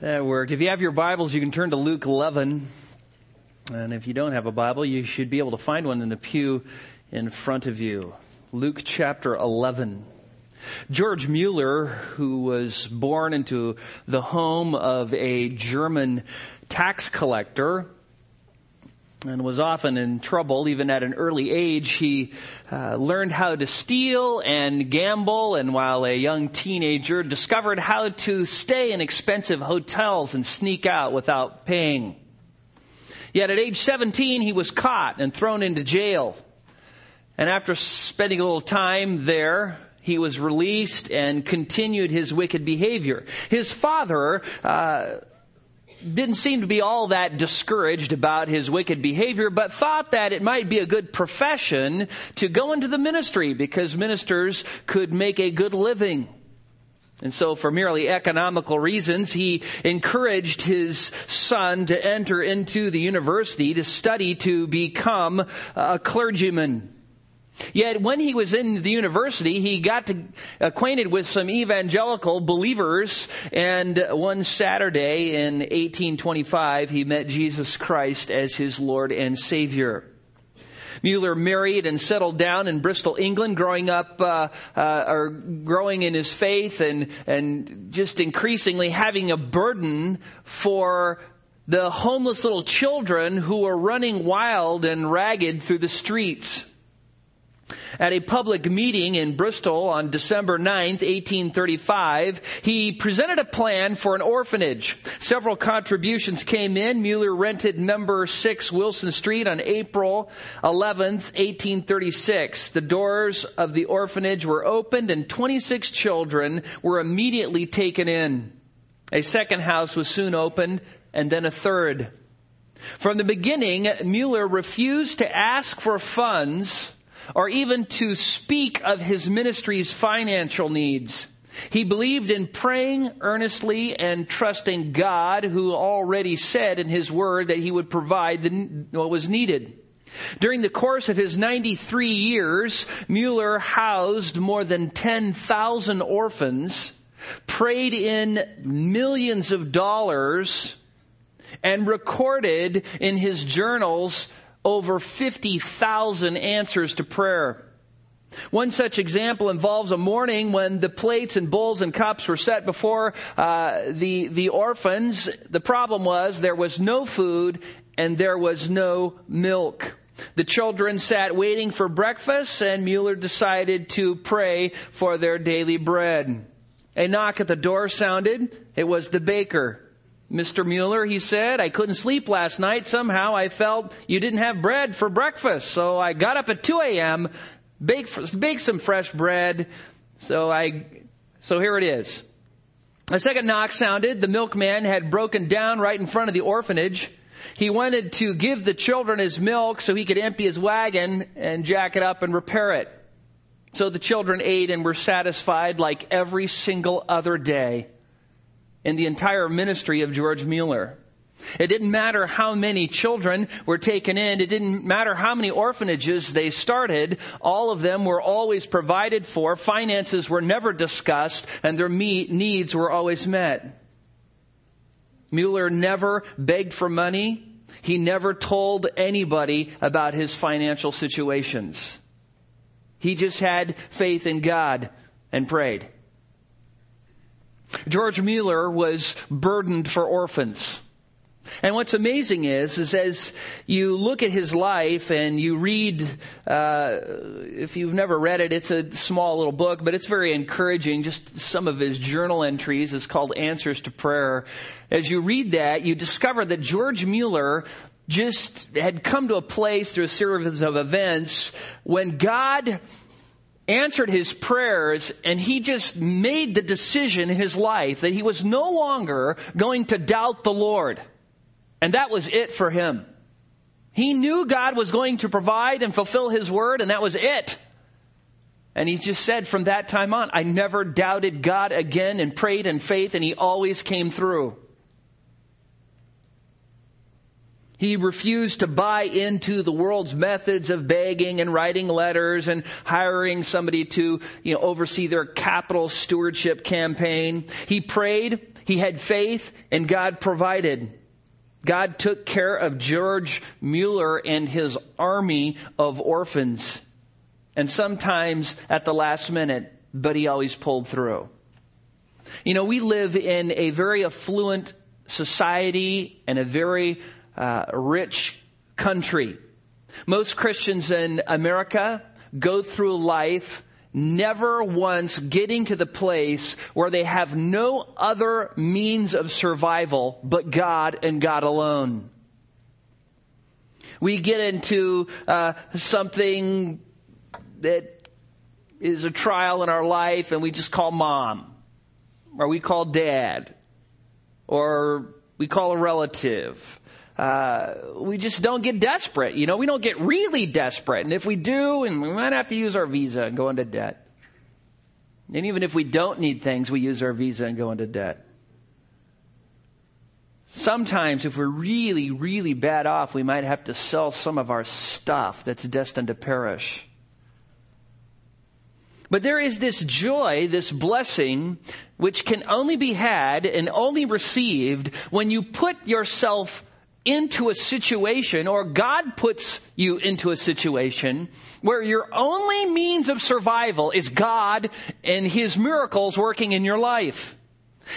That worked. If you have your Bibles, you can turn to Luke 11. And if you don't have a Bible, you should be able to find one in the pew in front of you. Luke chapter 11. George Mueller, who was born into the home of a German tax collector, and was often in trouble even at an early age. He uh, learned how to steal and gamble, and while a young teenager, discovered how to stay in expensive hotels and sneak out without paying. Yet at age 17, he was caught and thrown into jail. And after spending a little time there, he was released and continued his wicked behavior. His father, uh, didn't seem to be all that discouraged about his wicked behavior, but thought that it might be a good profession to go into the ministry because ministers could make a good living. And so for merely economical reasons, he encouraged his son to enter into the university to study to become a clergyman. Yet when he was in the university, he got to, acquainted with some evangelical believers, and one Saturday in 1825, he met Jesus Christ as his Lord and Savior. Mueller married and settled down in Bristol, England, growing up, uh, uh, or growing in his faith and, and just increasingly having a burden for the homeless little children who were running wild and ragged through the streets. At a public meeting in Bristol on December 9th, 1835, he presented a plan for an orphanage. Several contributions came in. Mueller rented number 6 Wilson Street on April 11th, 1836. The doors of the orphanage were opened and 26 children were immediately taken in. A second house was soon opened and then a third. From the beginning, Mueller refused to ask for funds or even to speak of his ministry's financial needs. He believed in praying earnestly and trusting God, who already said in his word that he would provide the, what was needed. During the course of his 93 years, Mueller housed more than 10,000 orphans, prayed in millions of dollars, and recorded in his journals over 50,000 answers to prayer. One such example involves a morning when the plates and bowls and cups were set before uh, the the orphans. The problem was there was no food and there was no milk. The children sat waiting for breakfast, and Mueller decided to pray for their daily bread. A knock at the door sounded. It was the baker. Mr. Mueller, he said, I couldn't sleep last night. Somehow I felt you didn't have bread for breakfast. So I got up at 2 a.m., baked, baked some fresh bread. So I, so here it is. A second knock sounded. The milkman had broken down right in front of the orphanage. He wanted to give the children his milk so he could empty his wagon and jack it up and repair it. So the children ate and were satisfied like every single other day in the entire ministry of George Mueller. It didn't matter how many children were taken in. It didn't matter how many orphanages they started. All of them were always provided for. Finances were never discussed and their needs were always met. Mueller never begged for money. He never told anybody about his financial situations. He just had faith in God and prayed. George Mueller was burdened for orphans. And what's amazing is, is as you look at his life and you read, uh, if you've never read it, it's a small little book, but it's very encouraging. Just some of his journal entries is called Answers to Prayer. As you read that, you discover that George Mueller just had come to a place through a series of events when God answered his prayers and he just made the decision in his life that he was no longer going to doubt the Lord. And that was it for him. He knew God was going to provide and fulfill his word and that was it. And he just said from that time on, I never doubted God again and prayed in faith and he always came through. He refused to buy into the world's methods of begging and writing letters and hiring somebody to, you know, oversee their capital stewardship campaign. He prayed, he had faith, and God provided. God took care of George Mueller and his army of orphans. And sometimes at the last minute, but he always pulled through. You know, we live in a very affluent society and a very uh, rich country. Most Christians in America go through life never once getting to the place where they have no other means of survival but God and God alone. We get into uh, something that is a trial in our life and we just call mom, or we call dad, or we call a relative uh, we just don't get desperate. You know, we don't get really desperate. And if we do, and we might have to use our visa and go into debt. And even if we don't need things, we use our visa and go into debt. Sometimes, if we're really, really bad off, we might have to sell some of our stuff that's destined to perish. But there is this joy, this blessing, which can only be had and only received when you put yourself into a situation or God puts you into a situation where your only means of survival is God and His miracles working in your life.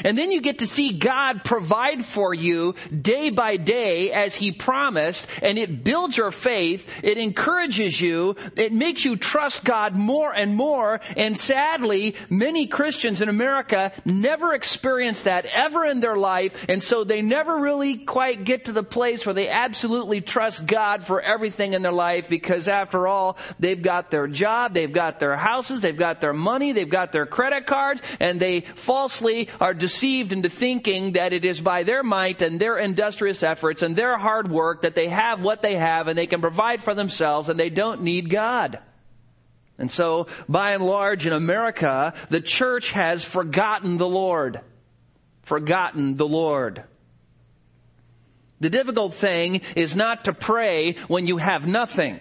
And then you get to see God provide for you day by day as He promised, and it builds your faith, it encourages you, it makes you trust God more and more, and sadly, many Christians in America never experience that ever in their life, and so they never really quite get to the place where they absolutely trust God for everything in their life, because after all, they've got their job, they've got their houses, they've got their money, they've got their credit cards, and they falsely are deceived into thinking that it is by their might and their industrious efforts and their hard work that they have what they have and they can provide for themselves and they don't need God. And so, by and large in America, the church has forgotten the Lord. Forgotten the Lord. The difficult thing is not to pray when you have nothing.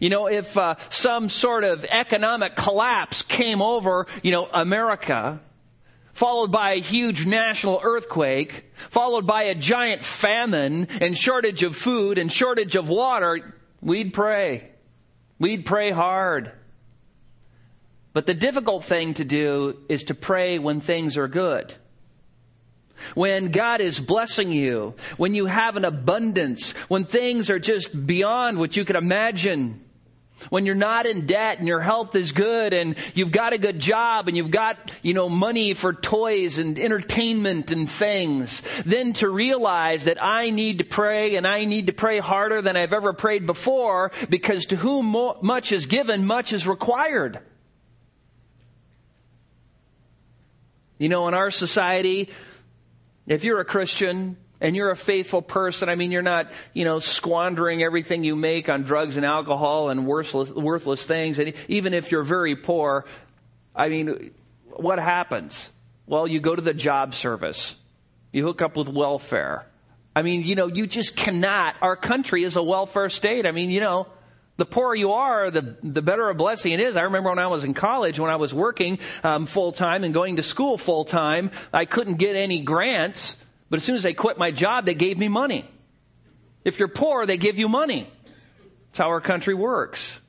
You know, if uh, some sort of economic collapse came over, you know, America, followed by a huge national earthquake, followed by a giant famine and shortage of food and shortage of water, we'd pray. We'd pray hard. But the difficult thing to do is to pray when things are good. When God is blessing you, when you have an abundance, when things are just beyond what you could imagine. When you're not in debt and your health is good and you've got a good job and you've got, you know, money for toys and entertainment and things, then to realize that I need to pray and I need to pray harder than I've ever prayed before because to whom much is given, much is required. You know, in our society, if you're a Christian, and you're a faithful person. I mean, you're not, you know, squandering everything you make on drugs and alcohol and worthless, worthless things. And even if you're very poor, I mean, what happens? Well, you go to the job service. You hook up with welfare. I mean, you know, you just cannot. Our country is a welfare state. I mean, you know, the poorer you are, the the better a blessing it is. I remember when I was in college, when I was working um, full time and going to school full time, I couldn't get any grants but as soon as I quit my job, they gave me money. If you're poor, they give you money. That's how our country works.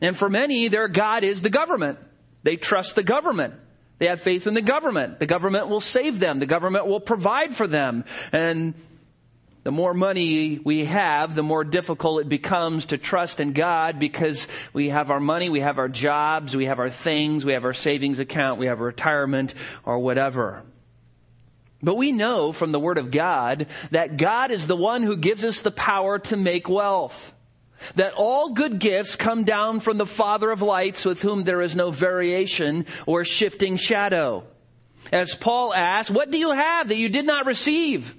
And for many, their God is the government. They trust the government. They have faith in the government. The government will save them. The government will provide for them. And the more money we have, the more difficult it becomes to trust in God because we have our money, we have our jobs, we have our things, we have our savings account, we have retirement or whatever. But we know from the Word of God that God is the one who gives us the power to make wealth. That all good gifts come down from the Father of lights with whom there is no variation or shifting shadow. As Paul asks, what do you have that you did not receive?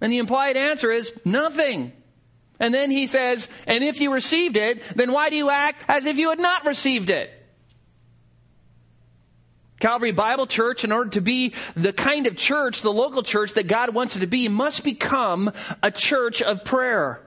And the implied answer is nothing. And then he says, and if you received it, then why do you act as if you had not received it? Calvary Bible Church, in order to be the kind of church, the local church that God wants it to be, must become a church of prayer.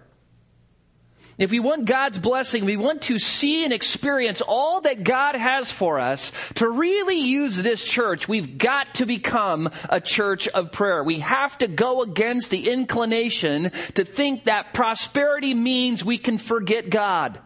If we want God's blessing, we want to see and experience all that God has for us, to really use this church, we've got to become a church of prayer. We have to go against the inclination to think that prosperity means we can forget God.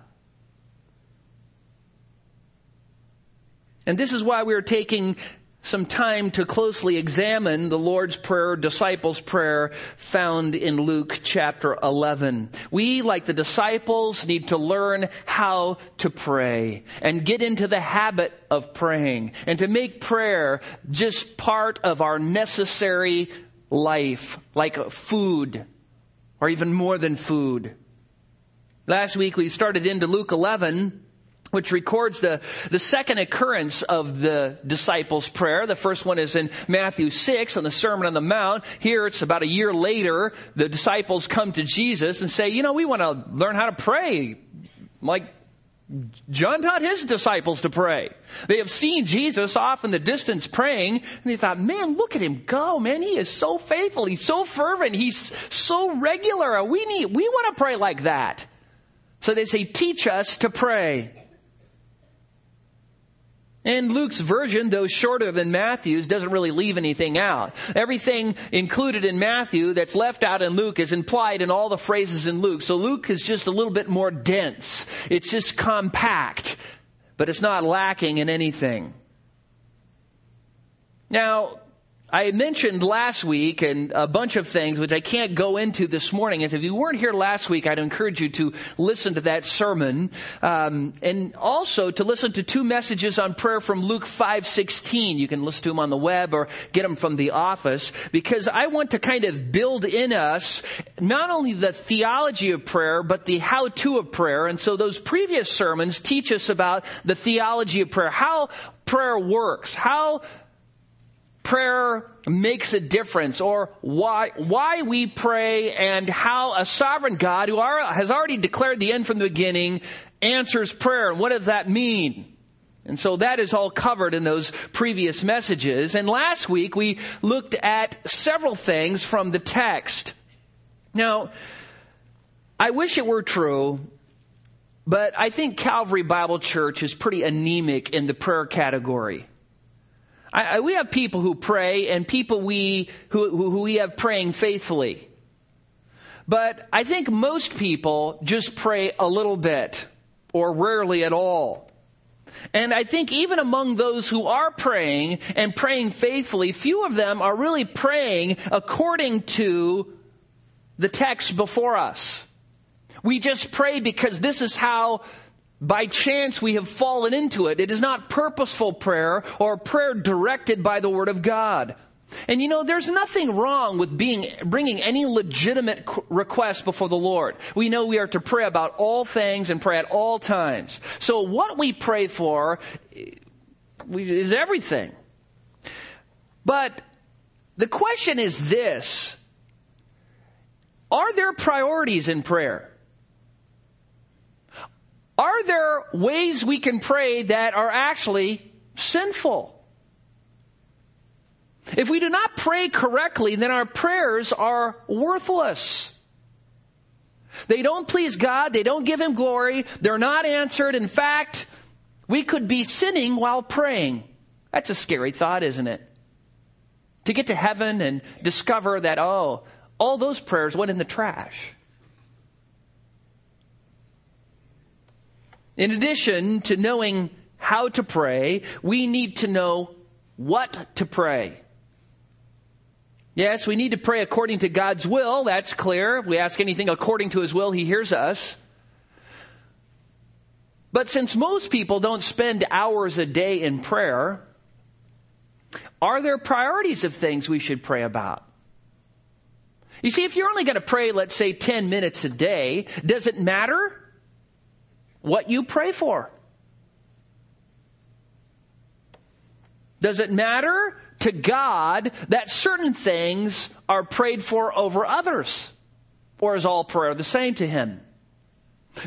And this is why we're taking some time to closely examine the Lord's Prayer, disciples' prayer found in Luke chapter 11. We, like the disciples, need to learn how to pray and get into the habit of praying and to make prayer just part of our necessary life, like food or even more than food. Last week we started into Luke 11 which records the, the second occurrence of the disciples' prayer. The first one is in Matthew 6 on the Sermon on the Mount. Here it's about a year later, the disciples come to Jesus and say, you know, we want to learn how to pray like John taught his disciples to pray. They have seen Jesus off in the distance praying, and they thought, man, look at him go, man. He is so faithful. He's so fervent. He's so regular. We need, we want to pray like that. So they say, teach us to pray. And Luke's version, though shorter than Matthew's, doesn't really leave anything out. Everything included in Matthew that's left out in Luke is implied in all the phrases in Luke. So Luke is just a little bit more dense. It's just compact, but it's not lacking in anything. Now, I mentioned last week and a bunch of things which I can't go into this morning. if you weren't here last week, I'd encourage you to listen to that sermon, um, and also to listen to two messages on prayer from Luke five sixteen. You can listen to them on the web or get them from the office because I want to kind of build in us not only the theology of prayer but the how-to of prayer. And so those previous sermons teach us about the theology of prayer, how prayer works, how prayer makes a difference or why, why we pray and how a sovereign God who are, has already declared the end from the beginning answers prayer. And what does that mean? And so that is all covered in those previous messages. And last week we looked at several things from the text. Now, I wish it were true, but I think Calvary Bible Church is pretty anemic in the prayer category. I, I, we have people who pray and people we, who, who, who we have praying faithfully. But I think most people just pray a little bit or rarely at all. And I think even among those who are praying and praying faithfully, few of them are really praying according to the text before us. We just pray because this is how by chance we have fallen into it. It is not purposeful prayer or prayer directed by the Word of God. And you know, there's nothing wrong with being, bringing any legitimate request before the Lord. We know we are to pray about all things and pray at all times. So what we pray for eh, is everything. But the question is this. Are there priorities in prayer? Are there ways we can pray that are actually sinful? If we do not pray correctly, then our prayers are worthless. They don't please God. They don't give Him glory. They're not answered. In fact, we could be sinning while praying. That's a scary thought, isn't it? To get to heaven and discover that, oh, all those prayers went in the trash. In addition to knowing how to pray, we need to know what to pray. Yes, we need to pray according to God's will. That's clear. If we ask anything according to His will, He hears us. But since most people don't spend hours a day in prayer, are there priorities of things we should pray about? You see, if you're only going to pray, let's say 10 minutes a day, does it matter? What you pray for. Does it matter to God that certain things are prayed for over others? Or is all prayer the same to Him?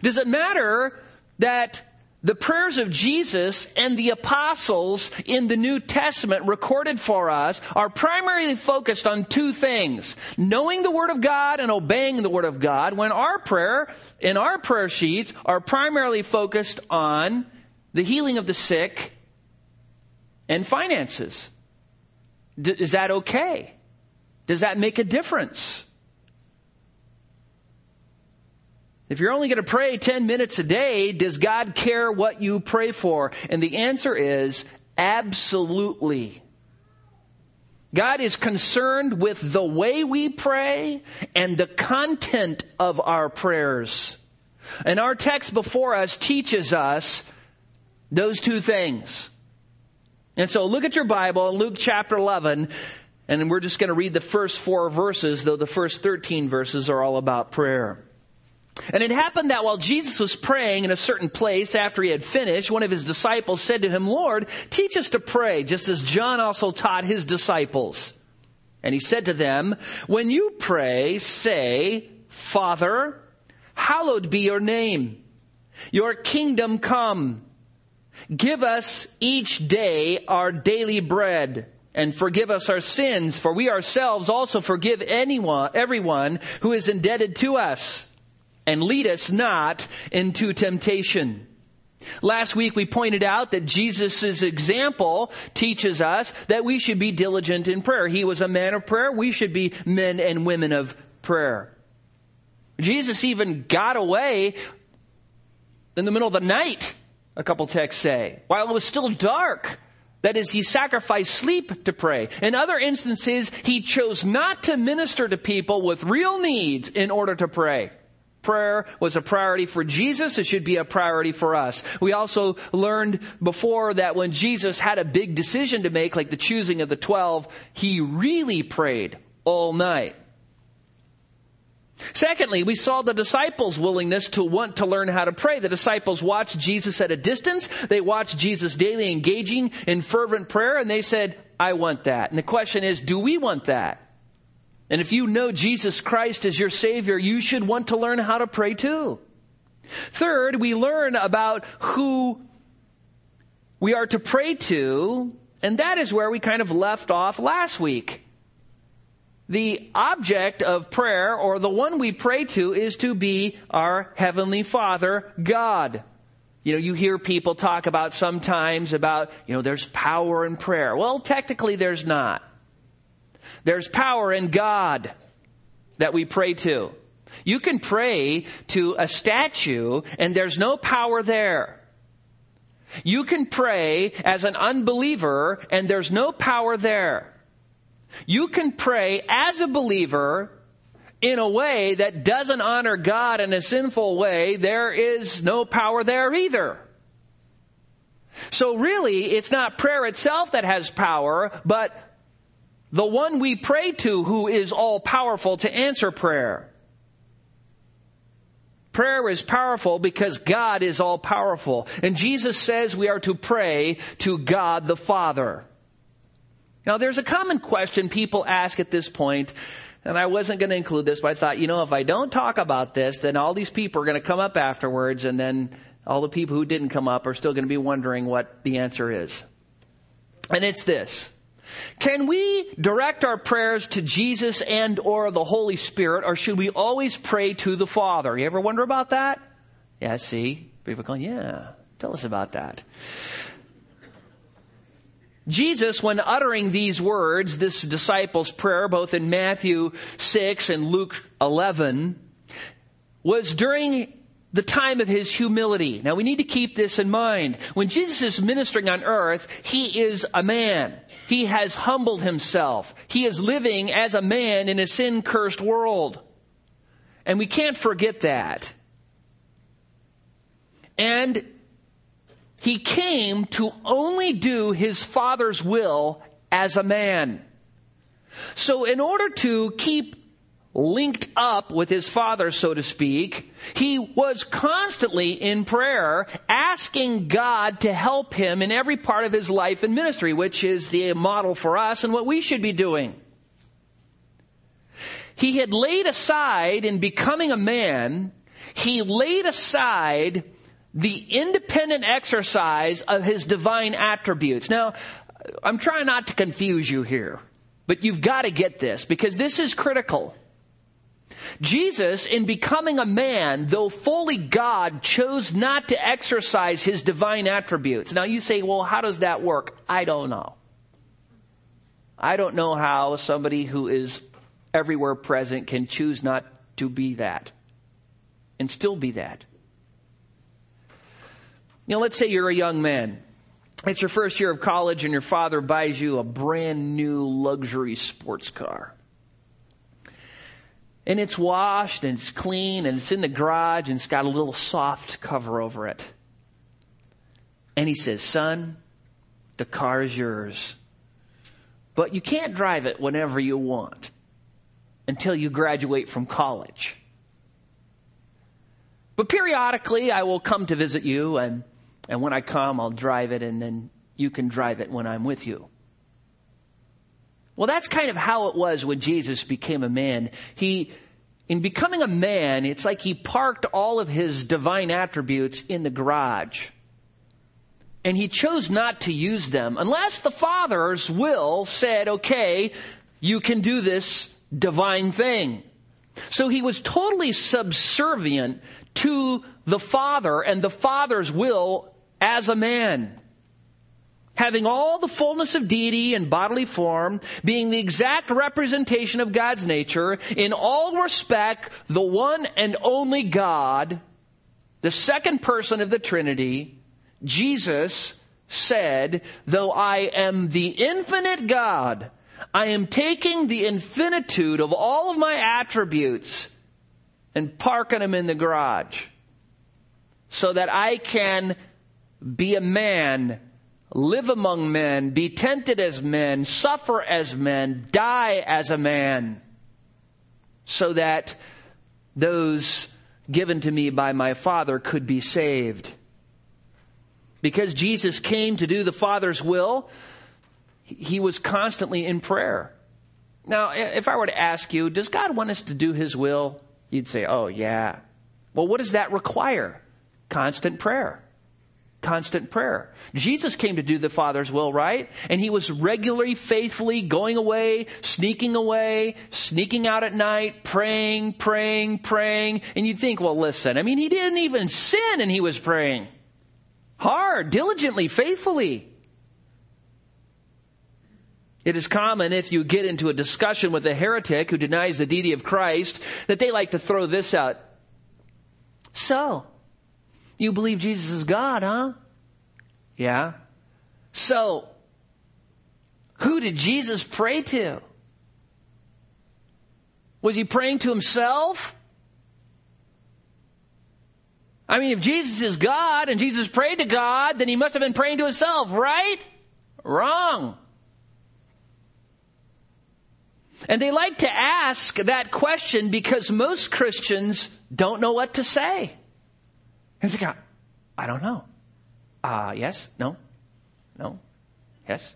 Does it matter that the prayers of Jesus and the apostles in the New Testament recorded for us are primarily focused on two things. Knowing the Word of God and obeying the Word of God, when our prayer, in our prayer sheets, are primarily focused on the healing of the sick and finances. D- is that okay? Does that make a difference? If you're only going to pray 10 minutes a day, does God care what you pray for? And the answer is absolutely. God is concerned with the way we pray and the content of our prayers. And our text before us teaches us those two things. And so look at your Bible in Luke chapter 11, and we're just going to read the first four verses, though the first 13 verses are all about prayer. And it happened that while Jesus was praying in a certain place after he had finished, one of his disciples said to him, Lord, teach us to pray, just as John also taught his disciples. And he said to them, When you pray, say, Father, hallowed be your name. Your kingdom come. Give us each day our daily bread and forgive us our sins, for we ourselves also forgive anyone, everyone who is indebted to us and lead us not into temptation. Last week we pointed out that Jesus' example teaches us that we should be diligent in prayer. He was a man of prayer. We should be men and women of prayer. Jesus even got away in the middle of the night, a couple texts say, while it was still dark. That is, he sacrificed sleep to pray. In other instances, he chose not to minister to people with real needs in order to pray. Prayer was a priority for Jesus. It should be a priority for us. We also learned before that when Jesus had a big decision to make, like the choosing of the twelve, he really prayed all night. Secondly, we saw the disciples' willingness to want to learn how to pray. The disciples watched Jesus at a distance. They watched Jesus daily engaging in fervent prayer and they said, I want that. And the question is, do we want that? And if you know Jesus Christ as your Savior, you should want to learn how to pray too. Third, we learn about who we are to pray to, and that is where we kind of left off last week. The object of prayer, or the one we pray to, is to be our Heavenly Father, God. You know, you hear people talk about sometimes about, you know, there's power in prayer. Well, technically there's not. There's power in God that we pray to. You can pray to a statue and there's no power there. You can pray as an unbeliever and there's no power there. You can pray as a believer in a way that doesn't honor God in a sinful way. There is no power there either. So really, it's not prayer itself that has power, but the one we pray to who is all powerful to answer prayer. Prayer is powerful because God is all powerful. And Jesus says we are to pray to God the Father. Now there's a common question people ask at this point, and I wasn't going to include this, but I thought, you know, if I don't talk about this, then all these people are going to come up afterwards, and then all the people who didn't come up are still going to be wondering what the answer is. And it's this. Can we direct our prayers to Jesus and or the Holy Spirit, or should we always pray to the Father? You ever wonder about that? Yeah, see? People going, yeah, tell us about that. Jesus, when uttering these words, this disciples' prayer, both in Matthew 6 and Luke 11, was during the time of his humility. Now we need to keep this in mind. When Jesus is ministering on earth, he is a man. He has humbled himself. He is living as a man in a sin cursed world. And we can't forget that. And he came to only do his father's will as a man. So in order to keep linked up with his father, so to speak, he was constantly in prayer asking God to help him in every part of his life and ministry, which is the model for us and what we should be doing. He had laid aside in becoming a man, he laid aside the independent exercise of his divine attributes. Now, I'm trying not to confuse you here, but you've got to get this because this is critical. Jesus, in becoming a man, though fully God, chose not to exercise his divine attributes. Now you say, well, how does that work? I don't know. I don't know how somebody who is everywhere present can choose not to be that and still be that. You know, let's say you're a young man. It's your first year of college and your father buys you a brand new luxury sports car. And it's washed and it's clean and it's in the garage and it's got a little soft cover over it. And he says, son, the car is yours. But you can't drive it whenever you want until you graduate from college. But periodically I will come to visit you and, and when I come I'll drive it and then you can drive it when I'm with you. Well, that's kind of how it was when Jesus became a man. He, in becoming a man, it's like he parked all of his divine attributes in the garage and he chose not to use them unless the Father's will said, okay, you can do this divine thing. So he was totally subservient to the Father and the Father's will as a man. Having all the fullness of deity in bodily form, being the exact representation of God's nature, in all respect, the one and only God, the second person of the Trinity, Jesus said, though I am the infinite God, I am taking the infinitude of all of my attributes and parking them in the garage so that I can be a man, live among men, be tempted as men, suffer as men, die as a man, so that those given to me by my Father could be saved. Because Jesus came to do the Father's will, he was constantly in prayer. Now, if I were to ask you, does God want us to do His will? You'd say, oh, yeah. Well, what does that require? Constant prayer. Constant prayer. Jesus came to do the Father's will, right? And He was regularly, faithfully going away, sneaking away, sneaking out at night, praying, praying, praying. And you'd think, well, listen, I mean, He didn't even sin and He was praying hard, diligently, faithfully. It is common if you get into a discussion with a heretic who denies the deity of Christ that they like to throw this out. So, you believe Jesus is God, huh? Yeah. So, who did Jesus pray to? Was he praying to himself? I mean, if Jesus is God and Jesus prayed to God, then he must have been praying to himself, right? Wrong. And they like to ask that question because most Christians don't know what to say. And they go, I don't know. Uh, yes? No? No? Yes?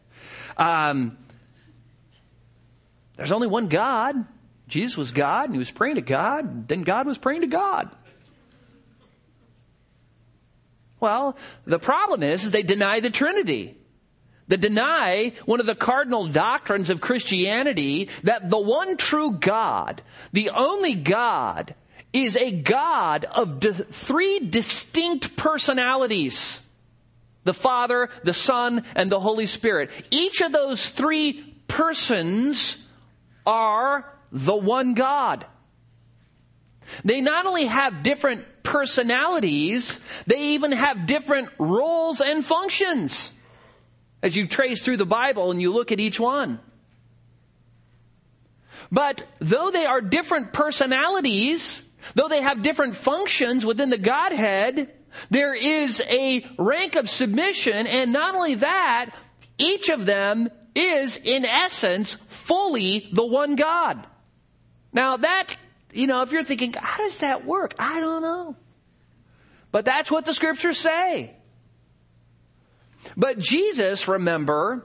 Um, there's only one God. Jesus was God and he was praying to God. And then God was praying to God. Well, the problem is, is they deny the Trinity. They deny one of the cardinal doctrines of Christianity that the one true God, the only God, is a God of di- three distinct personalities. The Father, the Son, and the Holy Spirit. Each of those three persons are the one God. They not only have different personalities, they even have different roles and functions. As you trace through the Bible and you look at each one. But though they are different personalities, though they have different functions within the Godhead, there is a rank of submission, and not only that, each of them is in essence fully the one God. Now that you know, if you're thinking, how does that work? I don't know. But that's what the scriptures say. But Jesus, remember,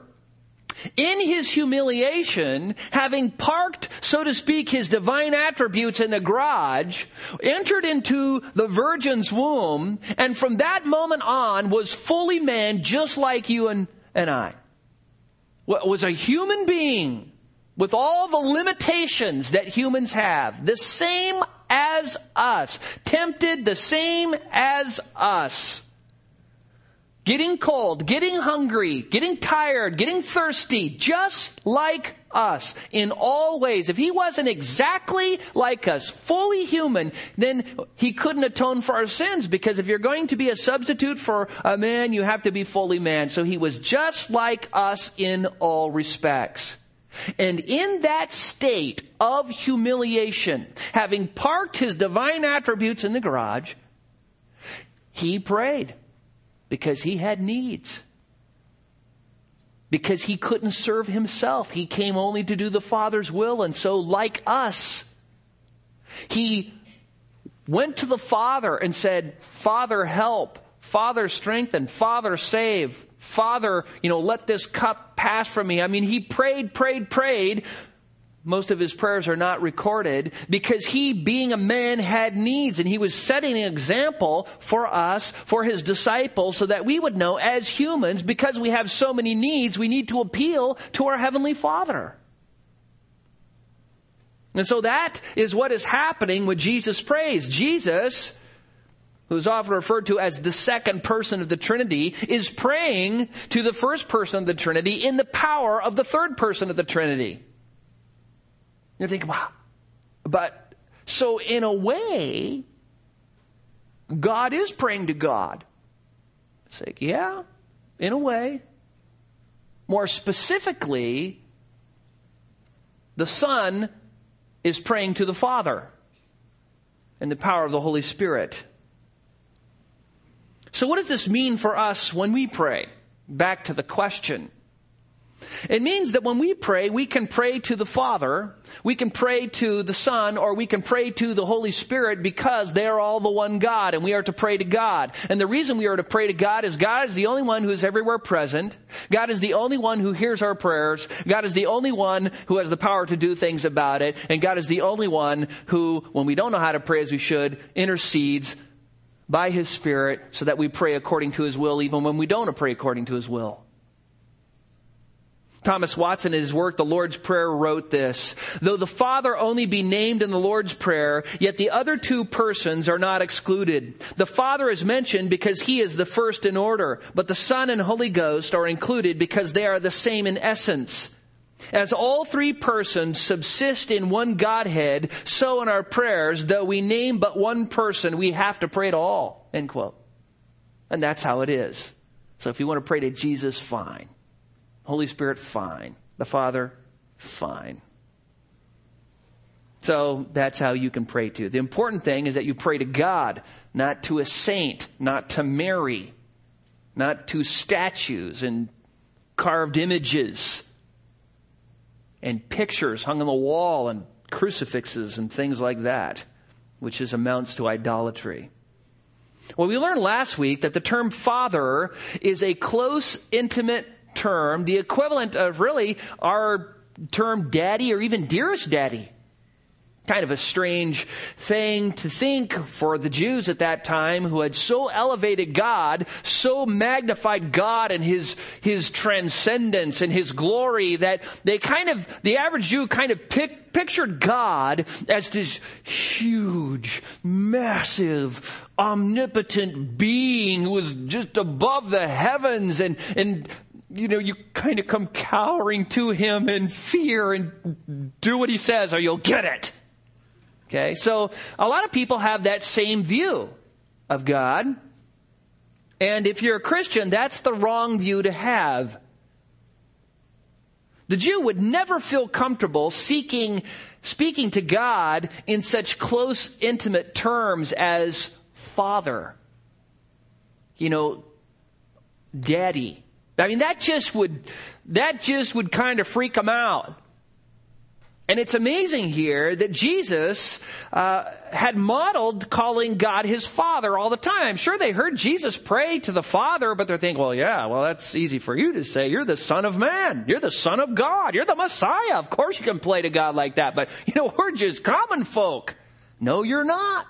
in his humiliation, having parked, so to speak, his divine attributes in the garage, entered into the virgin's womb, and from that moment on was fully man just like you and, and I. Was a human being with all the limitations that humans have, the same as us, tempted the same as us getting cold, getting hungry, getting tired, getting thirsty, just like us in all ways. If he wasn't exactly like us, fully human, then he couldn't atone for our sins because if you're going to be a substitute for a man, you have to be fully man. So he was just like us in all respects. And in that state of humiliation, having parked his divine attributes in the garage, he prayed because he had needs. Because he couldn't serve himself. He came only to do the Father's will. And so, like us, he went to the Father and said, Father, help. Father, strengthen. Father, save. Father, you know, let this cup pass from me. I mean, he prayed, prayed, prayed most of his prayers are not recorded because he, being a man, had needs and he was setting an example for us, for his disciples, so that we would know as humans, because we have so many needs, we need to appeal to our Heavenly Father. And so that is what is happening when Jesus prays. Jesus, who's often referred to as the second person of the Trinity, is praying to the first person of the Trinity in the power of the third person of the Trinity. You think, wow. But so in a way, God is praying to God. It's like, yeah, in a way. More specifically, the Son is praying to the Father in the power of the Holy Spirit. So, what does this mean for us when we pray? Back to the question. It means that when we pray, we can pray to the Father, we can pray to the Son, or we can pray to the Holy Spirit because they are all the one God and we are to pray to God. And the reason we are to pray to God is God is the only one who is everywhere present. God is the only one who hears our prayers. God is the only one who has the power to do things about it. And God is the only one who, when we don't know how to pray as we should, intercedes by His Spirit so that we pray according to His will even when we don't pray according to His will. Thomas Watson in his work, The Lord's Prayer, wrote this. Though the Father only be named in the Lord's Prayer, yet the other two persons are not excluded. The Father is mentioned because he is the first in order, but the Son and Holy Ghost are included because they are the same in essence. As all three persons subsist in one Godhead, so in our prayers, though we name but one person, we have to pray to all. End quote. And that's how it is. So if you want to pray to Jesus, fine. Holy Spirit, fine. The Father, fine. So that's how you can pray to. The important thing is that you pray to God, not to a saint, not to Mary, not to statues and carved images and pictures hung on the wall and crucifixes and things like that, which is amounts to idolatry. Well, we learned last week that the term father is a close, intimate term, the equivalent of really our term daddy or even dearest daddy. Kind of a strange thing to think for the Jews at that time who had so elevated God, so magnified God and His, His transcendence and His glory that they kind of, the average Jew kind of pick, pictured God as this huge, massive, omnipotent being who was just above the heavens and, and you know, you kind of come cowering to him in fear and do what he says or you'll get it. Okay, so a lot of people have that same view of God. And if you're a Christian, that's the wrong view to have. The Jew would never feel comfortable seeking, speaking to God in such close, intimate terms as Father. You know, Daddy. I mean, that just would, that just would kind of freak them out. And it's amazing here that Jesus uh, had modeled calling God his Father all the time. I'm sure they heard Jesus pray to the Father, but they're thinking, well, yeah, well, that's easy for you to say. You're the Son of Man. You're the Son of God. You're the Messiah. Of course you can play to God like that. But, you know, we're just common folk. No, you're not.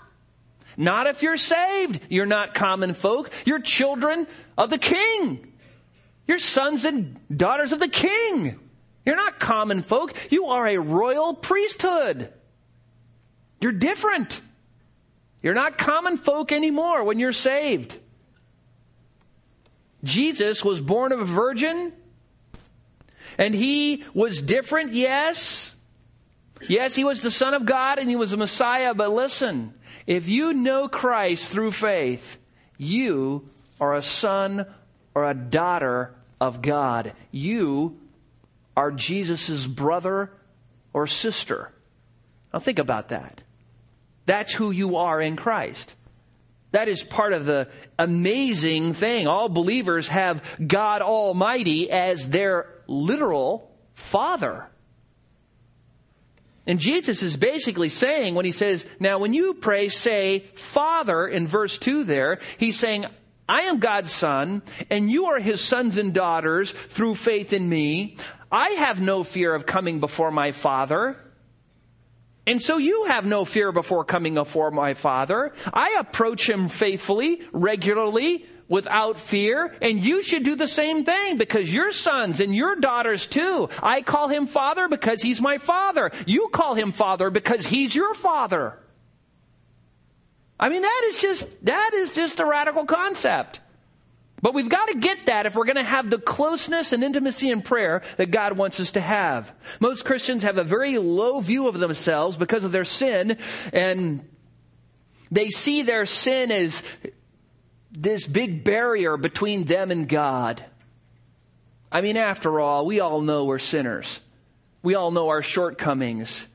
Not if you're saved. You're not common folk. You're children of the King. You're sons and daughters of the King. You're not common folk. You are a royal priesthood. You're different. You're not common folk anymore when you're saved. Jesus was born of a virgin, and he was different, yes. Yes, he was the Son of God and he was the Messiah, but listen, if you know Christ through faith, you are a son or a daughter of God. You are Jesus' brother or sister. Now think about that. That's who you are in Christ. That is part of the amazing thing. All believers have God Almighty as their literal Father. And Jesus is basically saying when he says, now when you pray, say Father in verse 2 there, he's saying, I am God's son, and you are his sons and daughters through faith in me. I have no fear of coming before my Father. And so you have no fear before coming before my Father. I approach him faithfully, regularly, without fear, and you should do the same thing because your sons and your daughters too. I call him Father because he's my Father. You call him Father because he's your Father. I mean, that is just, that is just a radical concept. But we've got to get that if we're going to have the closeness and intimacy in prayer that God wants us to have. Most Christians have a very low view of themselves because of their sin, and they see their sin as this big barrier between them and God. I mean, after all, we all know we're sinners. We all know our shortcomings.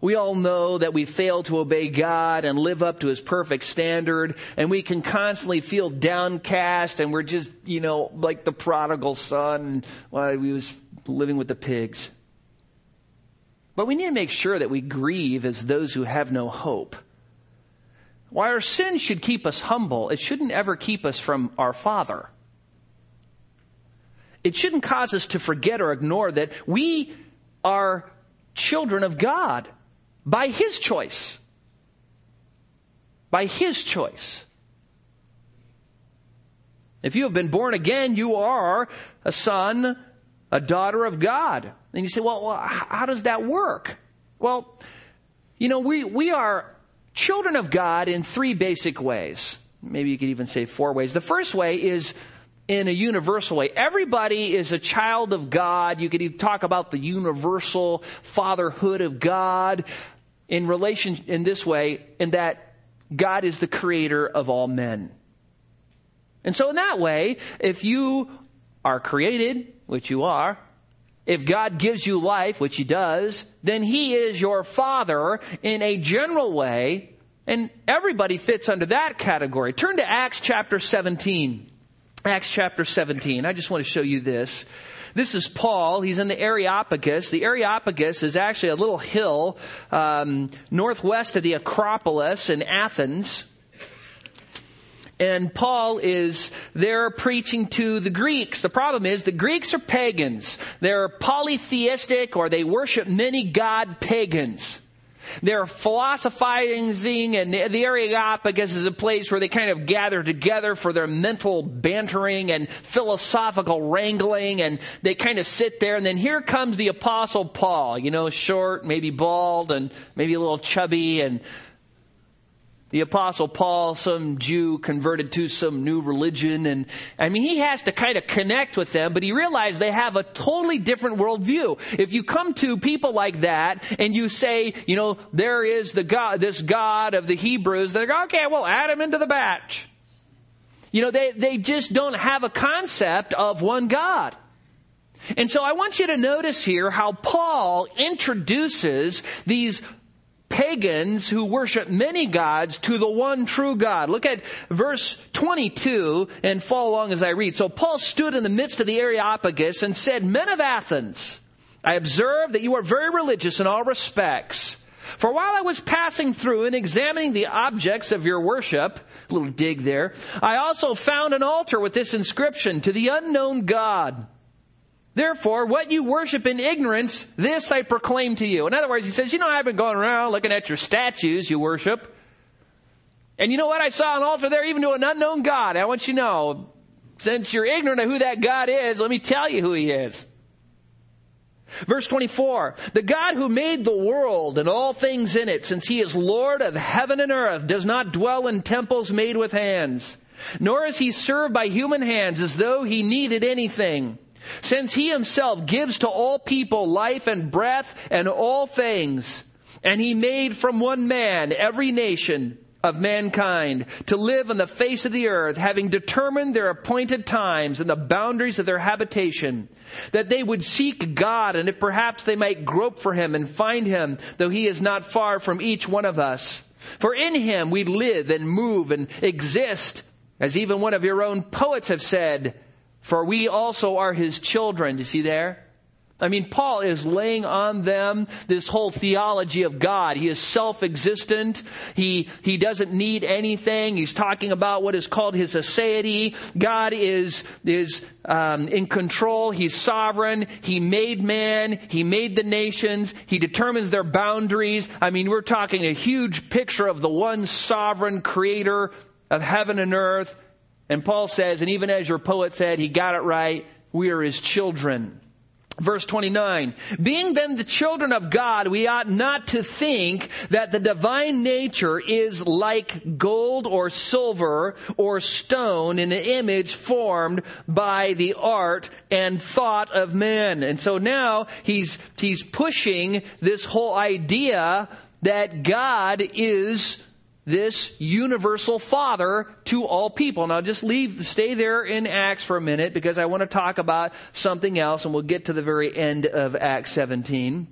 We all know that we fail to obey God and live up to His perfect standard, and we can constantly feel downcast, and we're just, you know, like the prodigal son while he was living with the pigs. But we need to make sure that we grieve as those who have no hope. While our sin should keep us humble, it shouldn't ever keep us from our Father. It shouldn't cause us to forget or ignore that we are children of God by His choice. By His choice. If you have been born again, you are a son, a daughter of God. And you say, well, how does that work? Well, you know, we, we are children of God in three basic ways. Maybe you could even say four ways. The first way is in a universal way. Everybody is a child of God. You could even talk about the universal fatherhood of God in relation in this way, in that God is the creator of all men. And so in that way, if you are created, which you are, if God gives you life, which He does, then He is your Father in a general way, and everybody fits under that category. Turn to Acts chapter 17. Acts chapter 17. I just want to show you this. This is Paul. He's in the Areopagus. The Areopagus is actually a little hill um, northwest of the Acropolis in Athens. And Paul is there preaching to the Greeks. The problem is the Greeks are pagans. They're polytheistic or they worship many god pagans. They're philosophizing, and the Areopagus is a place where they kind of gather together for their mental bantering and philosophical wrangling, and they kind of sit there. And then here comes the Apostle Paul, you know, short, maybe bald, and maybe a little chubby, and the apostle Paul, some Jew converted to some new religion. And I mean, he has to kind of connect with them, but he realized they have a totally different worldview. If you come to people like that and you say, you know, there is the God, this God of the Hebrews, they go, okay, well, add him into the batch. You know, they, they just don't have a concept of one God. And so I want you to notice here how Paul introduces these pagans who worship many gods to the one true God. Look at verse 22 and follow along as I read. So Paul stood in the midst of the Areopagus and said, Men of Athens, I observe that you are very religious in all respects. For while I was passing through and examining the objects of your worship, little dig there, I also found an altar with this inscription to the unknown God. Therefore, what you worship in ignorance, this I proclaim to you. In other words, he says, you know, I've been going around looking at your statues you worship. And you know what? I saw an altar there even to an unknown God. I want you to know, since you're ignorant of who that God is, let me tell you who he is. Verse 24, the God who made the world and all things in it, since he is Lord of heaven and earth, does not dwell in temples made with hands, nor is he served by human hands as though he needed anything. Since he himself gives to all people life and breath and all things, and he made from one man every nation of mankind to live on the face of the earth, having determined their appointed times and the boundaries of their habitation, that they would seek God, and if perhaps they might grope for him and find him, though he is not far from each one of us. For in him we live and move and exist, as even one of your own poets have said, for we also are his children. You see there? I mean, Paul is laying on them this whole theology of God. He is self-existent. He, he doesn't need anything. He's talking about what is called his aseity. God is, is, um, in control. He's sovereign. He made man. He made the nations. He determines their boundaries. I mean, we're talking a huge picture of the one sovereign creator of heaven and earth. And Paul says, and even as your poet said, he got it right, we are his children. Verse 29, being then the children of God, we ought not to think that the divine nature is like gold or silver or stone in an image formed by the art and thought of men. And so now he's, he's pushing this whole idea that God is this universal father to all people. Now just leave, stay there in Acts for a minute because I want to talk about something else and we'll get to the very end of Acts 17.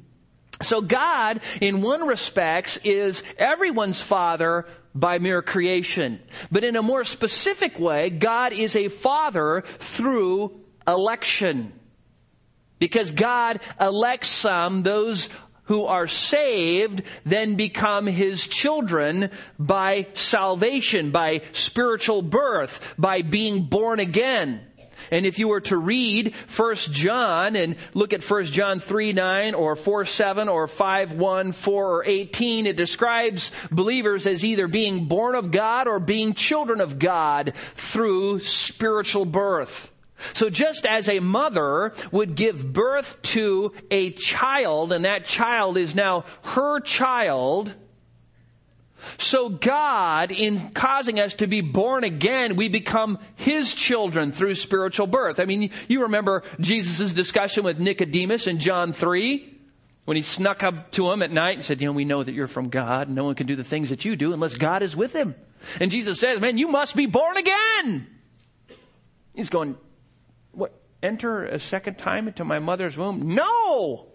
So God, in one respects, is everyone's father by mere creation. But in a more specific way, God is a father through election. Because God elects some, those who are saved then become his children by salvation, by spiritual birth, by being born again. And if you were to read 1 John and look at 1 John 3 9 or 4 7 or 5 1, 4 or 18, it describes believers as either being born of God or being children of God through spiritual birth. So just as a mother would give birth to a child and that child is now her child, so God, in causing us to be born again, we become His children through spiritual birth. I mean, you remember Jesus' discussion with Nicodemus in John 3? When he snuck up to him at night and said, you know, we know that you're from God. No one can do the things that you do unless God is with him. And Jesus says, man, you must be born again. He's going, enter a second time into my mother's womb? No!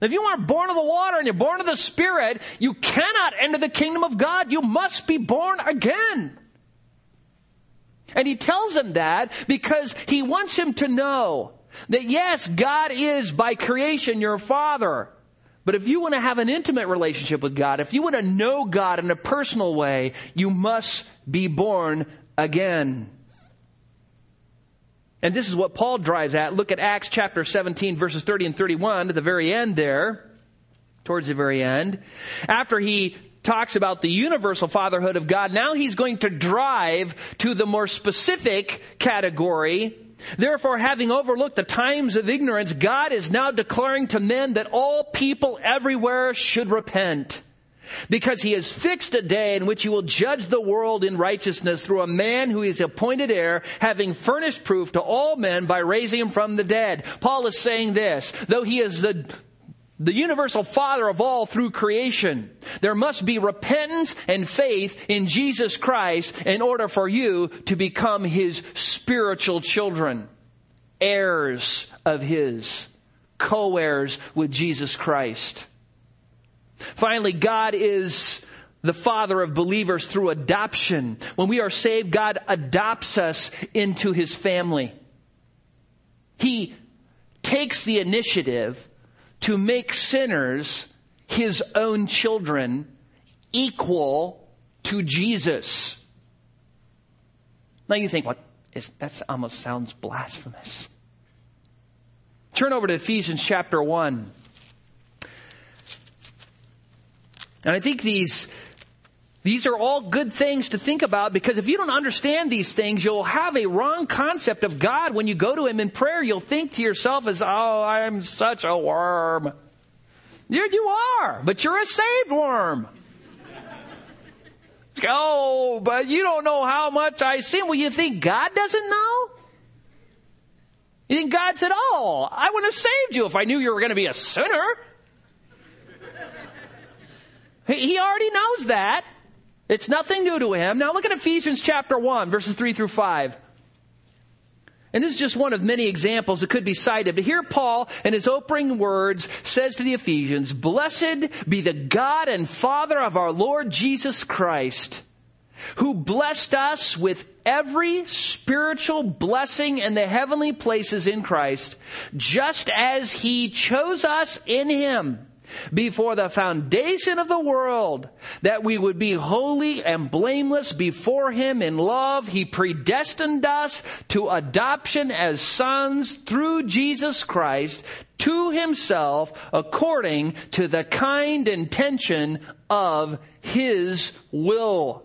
If you aren't born of the water and you're born of the Spirit, you cannot enter the kingdom of God. You must be born again. And he tells him that because he wants him to know that yes, God is by creation your father. But if you want to have an intimate relationship with God, if you want to know God in a personal way, you must be born again. And this is what Paul drives at. Look at Acts chapter 17 verses 30 and 31 at the very end there, towards the very end. After he talks about the universal fatherhood of God, now he's going to drive to the more specific category Therefore, having overlooked the times of ignorance, God is now declaring to men that all people everywhere should repent. Because he has fixed a day in which he will judge the world in righteousness through a man who is appointed heir, having furnished proof to all men by raising him from the dead. Paul is saying this, though he is the the universal father of all through creation. There must be repentance and faith in Jesus Christ in order for you to become his spiritual children, heirs of his, co-heirs with Jesus Christ. Finally, God is the father of believers through adoption. When we are saved, God adopts us into his family. He takes the initiative to make sinners his own children equal to Jesus. Now you think, what? That almost sounds blasphemous. Turn over to Ephesians chapter 1. And I think these, these are all good things to think about because if you don't understand these things, you'll have a wrong concept of God when you go to Him in prayer. You'll think to yourself as, oh, I'm such a worm. you you are, but you're a saved worm. Oh, but you don't know how much I sin. Well, you think God doesn't know? You think God said, Oh, I wouldn't have saved you if I knew you were going to be a sinner? He already knows that. It's nothing new to him. Now look at Ephesians chapter 1, verses 3 through 5. And this is just one of many examples that could be cited. But here Paul, in his opening words, says to the Ephesians, Blessed be the God and Father of our Lord Jesus Christ, who blessed us with every spiritual blessing in the heavenly places in Christ, just as he chose us in him before the foundation of the world that we would be holy and blameless before him in love. He predestined us to adoption as sons through Jesus Christ to himself according to the kind intention of his will.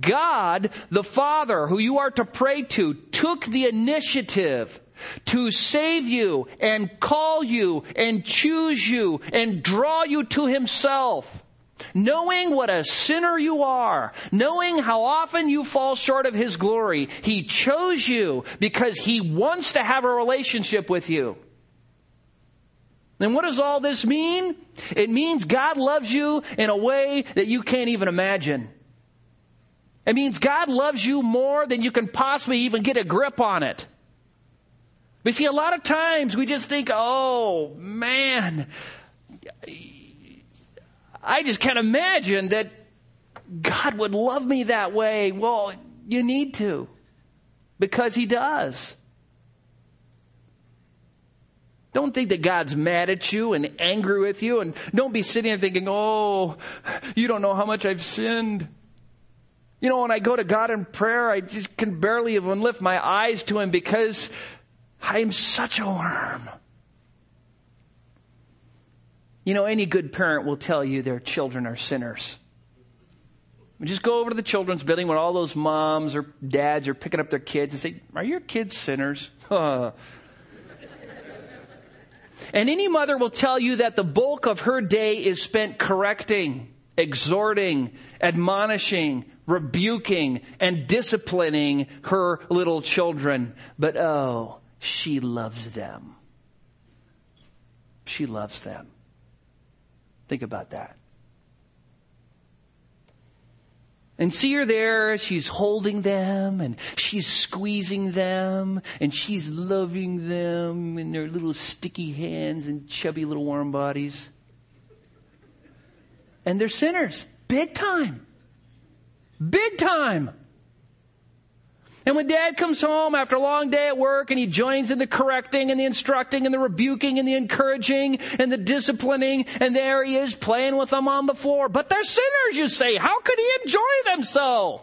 God, the Father, who you are to pray to, took the initiative to save you and call you and choose you and draw you to himself. Knowing what a sinner you are, knowing how often you fall short of His glory, He chose you because He wants to have a relationship with you. And what does all this mean? It means God loves you in a way that you can't even imagine. It means God loves you more than you can possibly even get a grip on it. But see, a lot of times we just think, oh man, I just can't imagine that God would love me that way. Well, you need to, because He does. Don't think that God's mad at you and angry with you, and don't be sitting there thinking, oh, you don't know how much I've sinned. You know, when I go to God in prayer, I just can barely even lift my eyes to Him because I'm such a worm. You know, any good parent will tell you their children are sinners. Just go over to the children's building when all those moms or dads are picking up their kids and say, Are your kids sinners? and any mother will tell you that the bulk of her day is spent correcting, exhorting, admonishing, rebuking, and disciplining her little children. But oh, she loves them. She loves them. Think about that. And see her there, she's holding them and she's squeezing them and she's loving them in their little sticky hands and chubby little warm bodies. And they're sinners, big time. Big time. And when dad comes home after a long day at work and he joins in the correcting and the instructing and the rebuking and the encouraging and the disciplining, and there he is playing with them on the floor. But they're sinners, you say. How could he enjoy them so?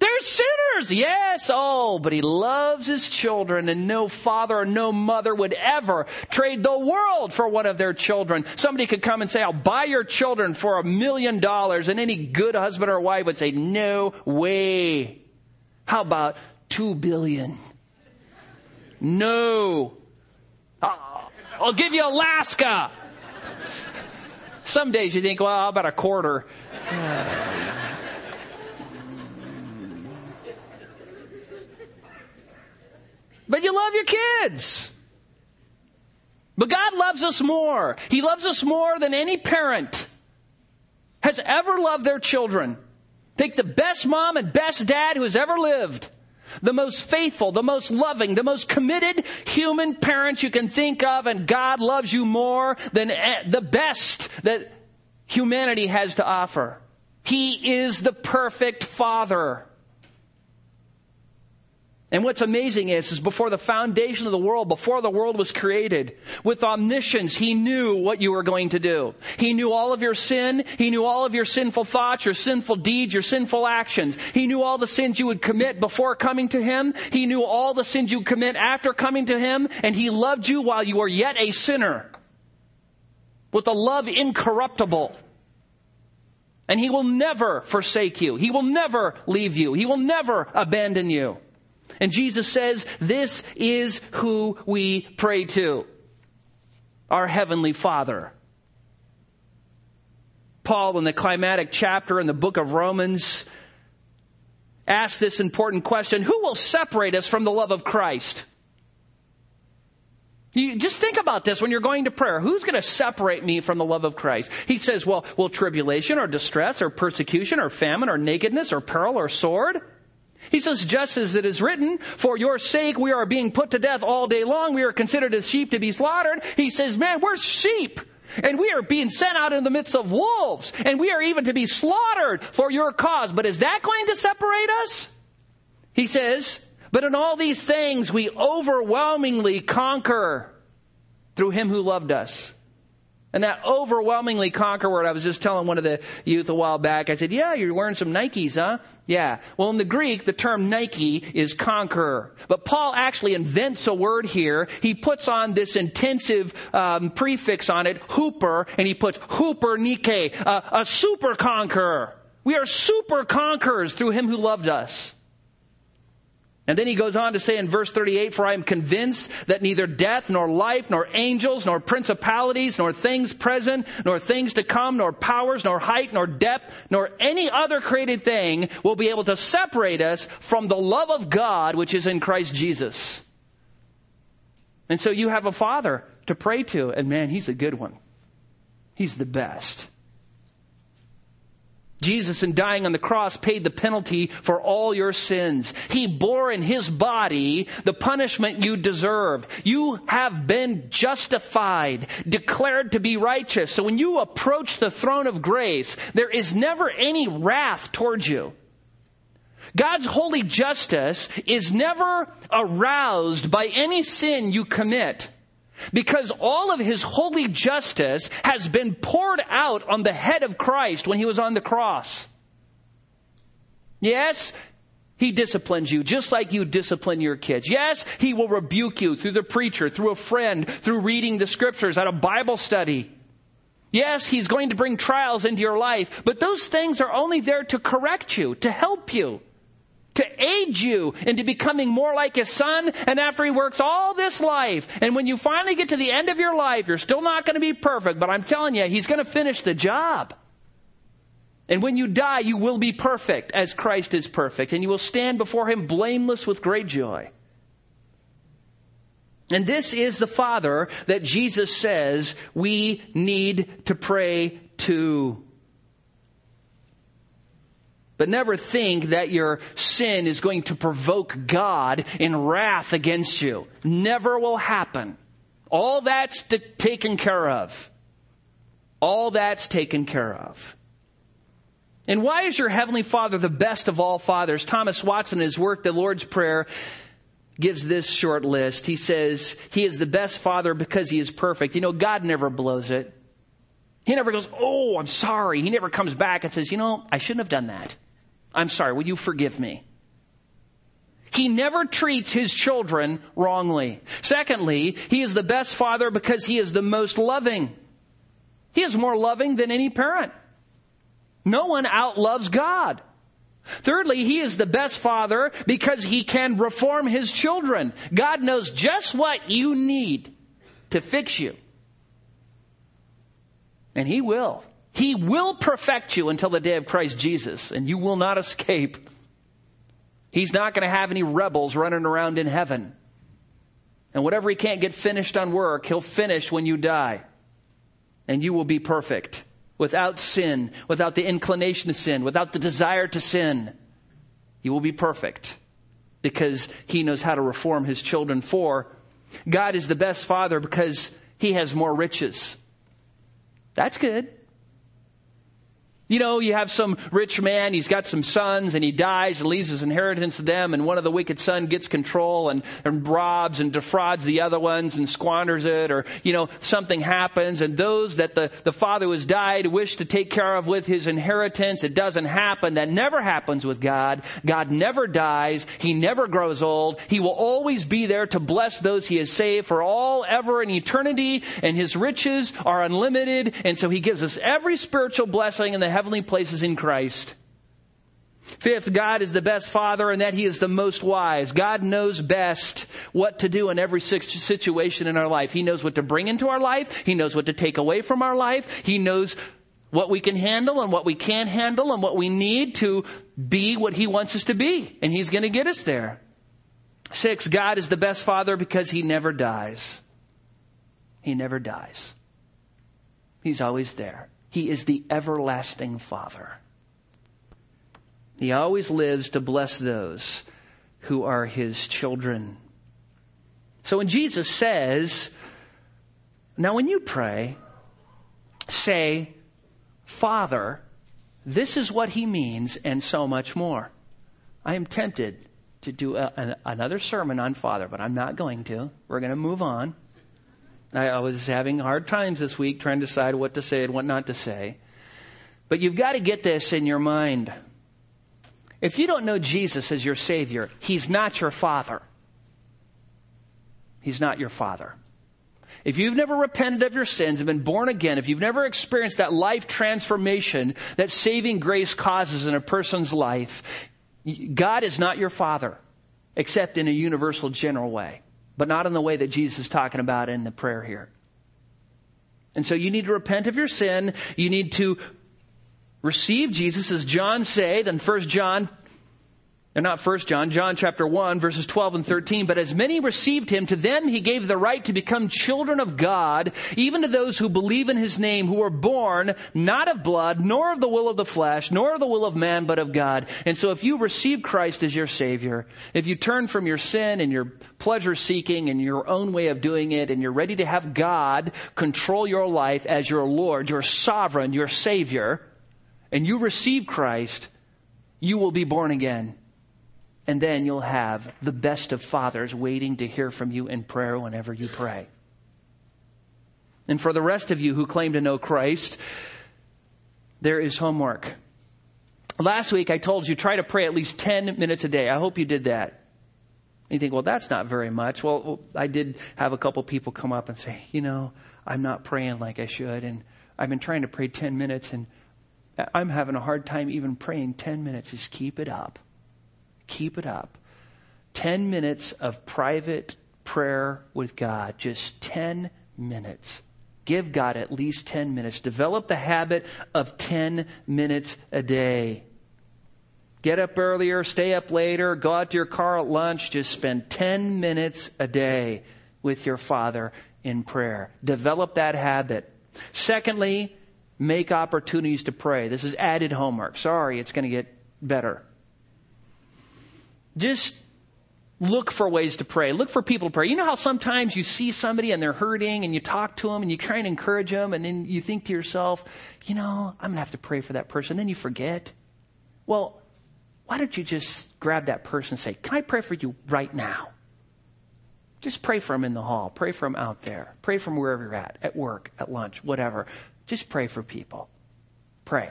They're sinners, yes. Oh, but he loves his children, and no father or no mother would ever trade the world for one of their children. Somebody could come and say, I'll buy your children for a million dollars, and any good husband or wife would say, No way. How about two billion? No. Uh, I'll give you Alaska. Some days you think, well, how about a quarter? but you love your kids. But God loves us more. He loves us more than any parent has ever loved their children. Take the best mom and best dad who has ever lived. The most faithful, the most loving, the most committed human parents you can think of, and God loves you more than the best that humanity has to offer. He is the perfect father. And what's amazing is, is before the foundation of the world, before the world was created, with omniscience, He knew what you were going to do. He knew all of your sin. He knew all of your sinful thoughts, your sinful deeds, your sinful actions. He knew all the sins you would commit before coming to Him. He knew all the sins you commit after coming to Him. And He loved you while you were yet a sinner. With a love incorruptible. And He will never forsake you. He will never leave you. He will never abandon you. And Jesus says, this is who we pray to. Our Heavenly Father. Paul in the climatic chapter in the book of Romans asks this important question, who will separate us from the love of Christ? You just think about this when you're going to prayer. Who's going to separate me from the love of Christ? He says, well, will tribulation or distress or persecution or famine or nakedness or peril or sword? He says, just as it is written, for your sake we are being put to death all day long. We are considered as sheep to be slaughtered. He says, man, we're sheep. And we are being sent out in the midst of wolves. And we are even to be slaughtered for your cause. But is that going to separate us? He says, but in all these things we overwhelmingly conquer through him who loved us. And that overwhelmingly conquer word, I was just telling one of the youth a while back, I said, yeah, you're wearing some Nikes, huh? Yeah. Well, in the Greek, the term Nike is conqueror. But Paul actually invents a word here. He puts on this intensive um, prefix on it, huper, and he puts huper Nike, uh, a super conqueror. We are super conquerors through him who loved us. And then he goes on to say in verse 38, For I am convinced that neither death, nor life, nor angels, nor principalities, nor things present, nor things to come, nor powers, nor height, nor depth, nor any other created thing will be able to separate us from the love of God which is in Christ Jesus. And so you have a father to pray to, and man, he's a good one. He's the best. Jesus, in dying on the cross, paid the penalty for all your sins. He bore in his body the punishment you deserved. You have been justified, declared to be righteous. So when you approach the throne of grace, there is never any wrath towards you. God's holy justice is never aroused by any sin you commit. Because all of his holy justice has been poured out on the head of Christ when he was on the cross. Yes, he disciplines you just like you discipline your kids. Yes, he will rebuke you through the preacher, through a friend, through reading the scriptures at a Bible study. Yes, he's going to bring trials into your life, but those things are only there to correct you, to help you to aid you into becoming more like his son. And after he works all this life, and when you finally get to the end of your life, you're still not going to be perfect, but I'm telling you, he's going to finish the job. And when you die, you will be perfect as Christ is perfect, and you will stand before him blameless with great joy. And this is the Father that Jesus says we need to pray to. But never think that your sin is going to provoke God in wrath against you. Never will happen. All that's t- taken care of. All that's taken care of. And why is your Heavenly Father the best of all fathers? Thomas Watson, in his work, The Lord's Prayer, gives this short list. He says, He is the best Father because He is perfect. You know, God never blows it. He never goes, Oh, I'm sorry. He never comes back and says, You know, I shouldn't have done that. I'm sorry, will you forgive me? He never treats his children wrongly. Secondly, he is the best father because he is the most loving. He is more loving than any parent. No one outloves God. Thirdly, he is the best father because he can reform his children. God knows just what you need to fix you. And he will. He will perfect you until the day of Christ Jesus, and you will not escape. He's not going to have any rebels running around in heaven. And whatever he can't get finished on work, he'll finish when you die. And you will be perfect. Without sin, without the inclination to sin, without the desire to sin. You will be perfect. Because he knows how to reform his children. For God is the best father because he has more riches. That's good. You know, you have some rich man, he's got some sons, and he dies and leaves his inheritance to them, and one of the wicked son gets control and, and robs and defrauds the other ones and squanders it, or, you know, something happens, and those that the, the father who has died wish to take care of with his inheritance, it doesn't happen. That never happens with God. God never dies. He never grows old. He will always be there to bless those he has saved for all ever and eternity, and his riches are unlimited, and so he gives us every spiritual blessing in the heavenly places in Christ. Fifth, God is the best father and that he is the most wise. God knows best what to do in every situation in our life. He knows what to bring into our life. He knows what to take away from our life. He knows what we can handle and what we can't handle and what we need to be what he wants us to be. And he's going to get us there. Six, God is the best father because he never dies. He never dies. He's always there. He is the everlasting Father. He always lives to bless those who are His children. So when Jesus says, now when you pray, say, Father, this is what He means and so much more. I am tempted to do a, a, another sermon on Father, but I'm not going to. We're going to move on. I, I was having hard times this week trying to decide what to say and what not to say. But you've got to get this in your mind. If you don't know Jesus as your Savior, He's not your Father. He's not your Father. If you've never repented of your sins and been born again, if you've never experienced that life transformation that saving grace causes in a person's life, God is not your Father, except in a universal general way but not in the way that Jesus is talking about in the prayer here. And so you need to repent of your sin. You need to receive Jesus as John said in First John they're not First John, John chapter 1 verses 12 and 13, but as many received him, to them he gave the right to become children of God, even to those who believe in his name, who were born not of blood, nor of the will of the flesh, nor of the will of man, but of God. And so if you receive Christ as your Savior, if you turn from your sin and your pleasure seeking and your own way of doing it, and you're ready to have God control your life as your Lord, your sovereign, your Savior, and you receive Christ, you will be born again and then you'll have the best of fathers waiting to hear from you in prayer whenever you pray. And for the rest of you who claim to know Christ, there is homework. Last week I told you try to pray at least 10 minutes a day. I hope you did that. You think, well, that's not very much. Well, I did have a couple people come up and say, you know, I'm not praying like I should, and I've been trying to pray 10 minutes, and I'm having a hard time even praying 10 minutes. Just keep it up. Keep it up. 10 minutes of private prayer with God, just 10 minutes. Give God at least 10 minutes. Develop the habit of 10 minutes a day. Get up earlier, stay up later, go out to your car at lunch, just spend 10 minutes a day with your Father in prayer. Develop that habit. Secondly, make opportunities to pray. This is added homework. Sorry, it's going to get better. Just look for ways to pray. Look for people to pray. You know how sometimes you see somebody and they're hurting and you talk to them and you try and encourage them and then you think to yourself, you know, I'm going to have to pray for that person. Then you forget. Well, why don't you just grab that person and say, Can I pray for you right now? Just pray for them in the hall. Pray for them out there. Pray them wherever you're at, at work, at lunch, whatever. Just pray for people. Pray.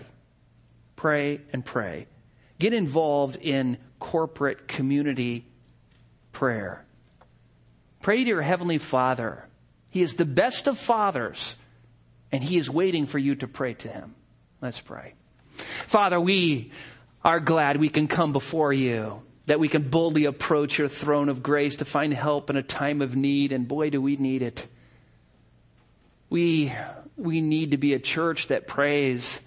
Pray and pray. Get involved in corporate community prayer. Pray to your Heavenly Father. He is the best of fathers, and He is waiting for you to pray to Him. Let's pray. Father, we are glad we can come before you, that we can boldly approach your throne of grace to find help in a time of need, and boy, do we need it. We, we need to be a church that prays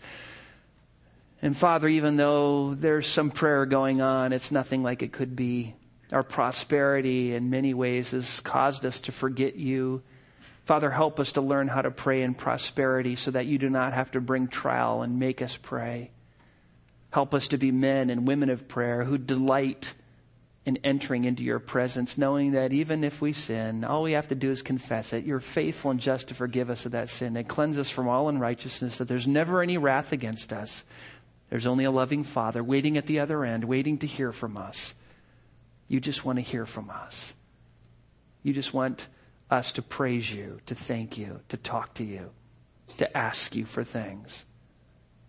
and Father, even though there's some prayer going on, it's nothing like it could be. Our prosperity in many ways has caused us to forget you. Father, help us to learn how to pray in prosperity so that you do not have to bring trial and make us pray. Help us to be men and women of prayer who delight in entering into your presence, knowing that even if we sin, all we have to do is confess it. You're faithful and just to forgive us of that sin and cleanse us from all unrighteousness, that there's never any wrath against us. There's only a loving Father waiting at the other end, waiting to hear from us. You just want to hear from us. You just want us to praise you, to thank you, to talk to you, to ask you for things,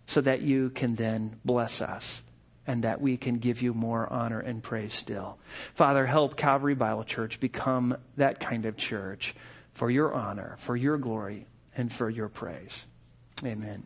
so that you can then bless us and that we can give you more honor and praise still. Father, help Calvary Bible Church become that kind of church for your honor, for your glory, and for your praise. Amen.